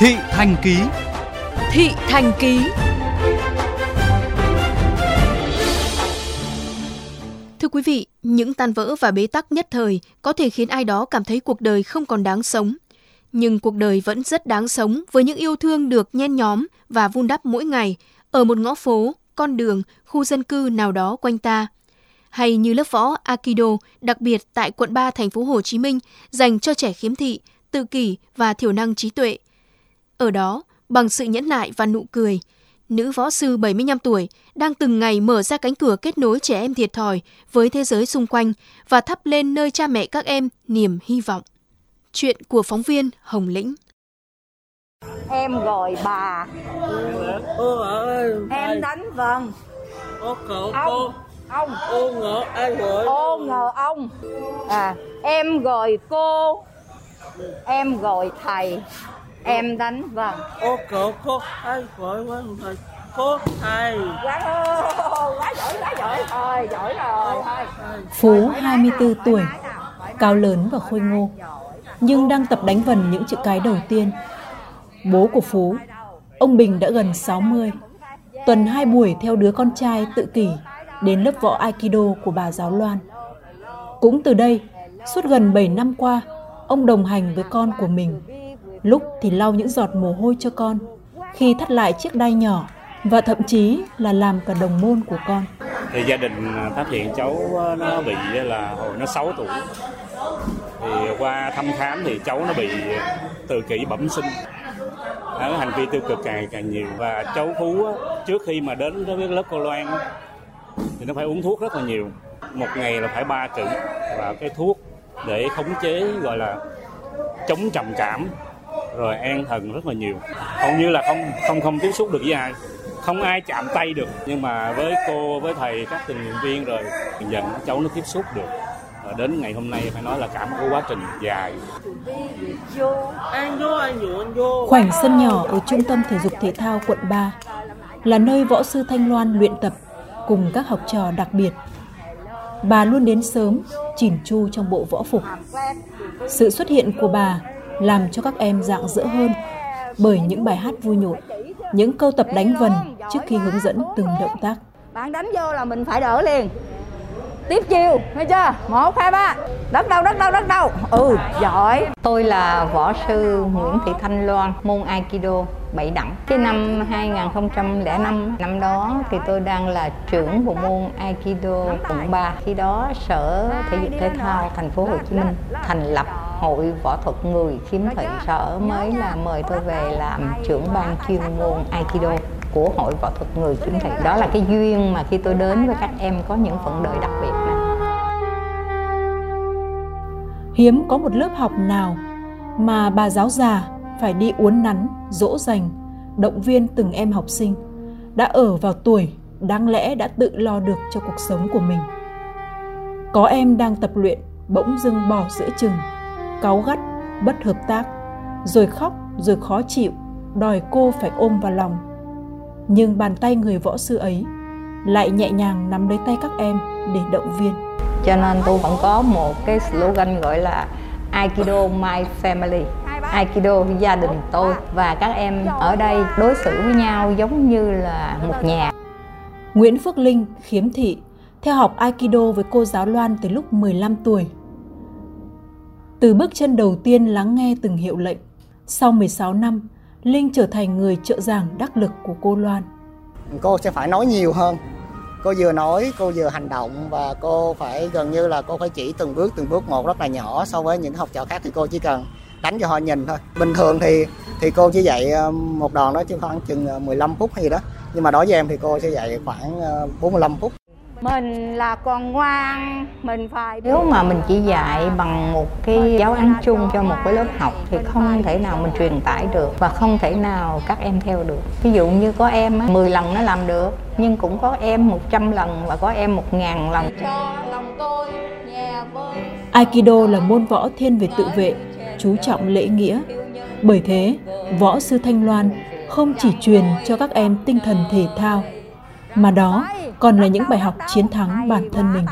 Thị Thành Ký Thị Thành Ký Thưa quý vị, những tan vỡ và bế tắc nhất thời có thể khiến ai đó cảm thấy cuộc đời không còn đáng sống. Nhưng cuộc đời vẫn rất đáng sống với những yêu thương được nhen nhóm và vun đắp mỗi ngày ở một ngõ phố, con đường, khu dân cư nào đó quanh ta. Hay như lớp võ Aikido đặc biệt tại quận 3 thành phố Hồ Chí Minh dành cho trẻ khiếm thị, tự kỷ và thiểu năng trí tuệ. Ở đó, bằng sự nhẫn nại và nụ cười, nữ võ sư 75 tuổi đang từng ngày mở ra cánh cửa kết nối trẻ em thiệt thòi với thế giới xung quanh và thắp lên nơi cha mẹ các em niềm hy vọng. Chuyện của phóng viên Hồng Lĩnh. Em gọi bà. Ô ơi Em đánh vần. Ô cậu Ông cô Ông. Ô ngỡ ai gọi? Ô ngờ ông. À, Em gọi cô. Em gọi thầy Em đánh vần Ô cậu cô ai gọi quá thầy Cô thầy Quá quá giỏi quá giỏi Thôi giỏi rồi thôi Phú 24 tuổi, cao lớn và khôi ngô, nhưng đang tập đánh vần những chữ cái đầu tiên. Bố của Phú, ông Bình đã gần 60. Tuần hai buổi theo đứa con trai tự kỷ đến lớp võ Aikido của bà giáo Loan. Cũng từ đây, suốt gần 7 năm qua, ông đồng hành với con của mình. Lúc thì lau những giọt mồ hôi cho con, khi thắt lại chiếc đai nhỏ và thậm chí là làm cả đồng môn của con. thì gia đình à, phát hiện cháu à, nó bị à, là hồi nó 6 tuổi. Thì qua thăm khám thì cháu nó bị tự kỷ bẩm sinh. Đó, hành vi tiêu cực càng càng nhiều. Và cháu Phú trước khi mà đến với lớp cô Loan thì nó phải uống thuốc rất là nhiều. Một ngày là phải ba cữ. Và cái thuốc để khống chế gọi là chống trầm cảm rồi an thần rất là nhiều hầu như là không không không tiếp xúc được với ai không ai chạm tay được nhưng mà với cô với thầy các tình nguyện viên rồi dần cháu nó tiếp xúc được và đến ngày hôm nay phải nói là cả một quá trình dài Anh Khoảnh sân nhỏ ở trung tâm thể dục thể thao quận 3 là nơi võ sư Thanh Loan luyện tập cùng các học trò đặc biệt. Bà luôn đến sớm, chỉn chu trong bộ võ phục. Sự xuất hiện của bà làm cho các em rạng rỡ hơn bởi những bài hát vui nhộn, những câu tập đánh vần trước khi hướng dẫn từng động tác. Bạn đánh vô là mình phải đỡ liền Tiếp chiêu, nghe chưa? Một, hai, ba Đất đâu, đất đâu, đất đâu Ừ, giỏi Tôi là võ sư Nguyễn Thị Thanh Loan, môn Aikido bảy đẳng. Cái năm 2005, năm đó thì tôi đang là trưởng bộ môn Aikido quận 3. Khi đó Sở Thể dục Thể thao thành phố Hồ Chí Minh thành lập Hội Võ thuật người khiếm thị. Sở mới là mời tôi về làm trưởng ban chuyên môn Aikido của Hội Võ thuật người khiếm thị. Đó là cái duyên mà khi tôi đến với các em có những phận đời đặc biệt này. Hiếm có một lớp học nào mà bà giáo già phải đi uốn nắn, dỗ dành, động viên từng em học sinh đã ở vào tuổi đáng lẽ đã tự lo được cho cuộc sống của mình. Có em đang tập luyện bỗng dưng bỏ giữa chừng, cáu gắt, bất hợp tác, rồi khóc rồi khó chịu, đòi cô phải ôm vào lòng. Nhưng bàn tay người võ sư ấy lại nhẹ nhàng nắm lấy tay các em để động viên. cho nên tôi vẫn có một cái slogan gọi là Aikido My Family Aikido gia đình tôi và các em ở đây đối xử với nhau giống như là một nhà Nguyễn Phước Linh, khiếm thị, theo học Aikido với cô giáo Loan từ lúc 15 tuổi. Từ bước chân đầu tiên lắng nghe từng hiệu lệnh, sau 16 năm, Linh trở thành người trợ giảng đắc lực của cô Loan. cô sẽ phải nói nhiều hơn. Cô vừa nói cô vừa hành động và cô phải gần như là cô phải chỉ từng bước từng bước một rất là nhỏ so với những học trò khác thì cô chỉ cần đánh cho họ nhìn thôi. Bình thường thì thì cô chỉ dạy ờ, một đòn đó chứ khoảng chừng ờ, 15 phút hay gì đó. Nhưng mà đối với em thì cô sẽ dạy khoảng ờ, 45 phút. Mình là con ngoan Mình phải nếu mà mình chỉ dạy bằng một cái giáo án chung cho một cái lớp học thì không thể nào mình truyền tải được và không thể nào các em theo được. Ví dụ như có em á, 10 lần nó làm được nhưng cũng có em 100 lần và có em 1.000 lần. Cho lòng tôi nhà vơi Aikido là môn võ thiên về tự vệ, chú trọng lễ nghĩa. Bởi thế, võ sư Thanh Loan không chỉ truyền cho các em tinh thần thể thao, mà đó còn là những bài học chiến thắng bản thân mình.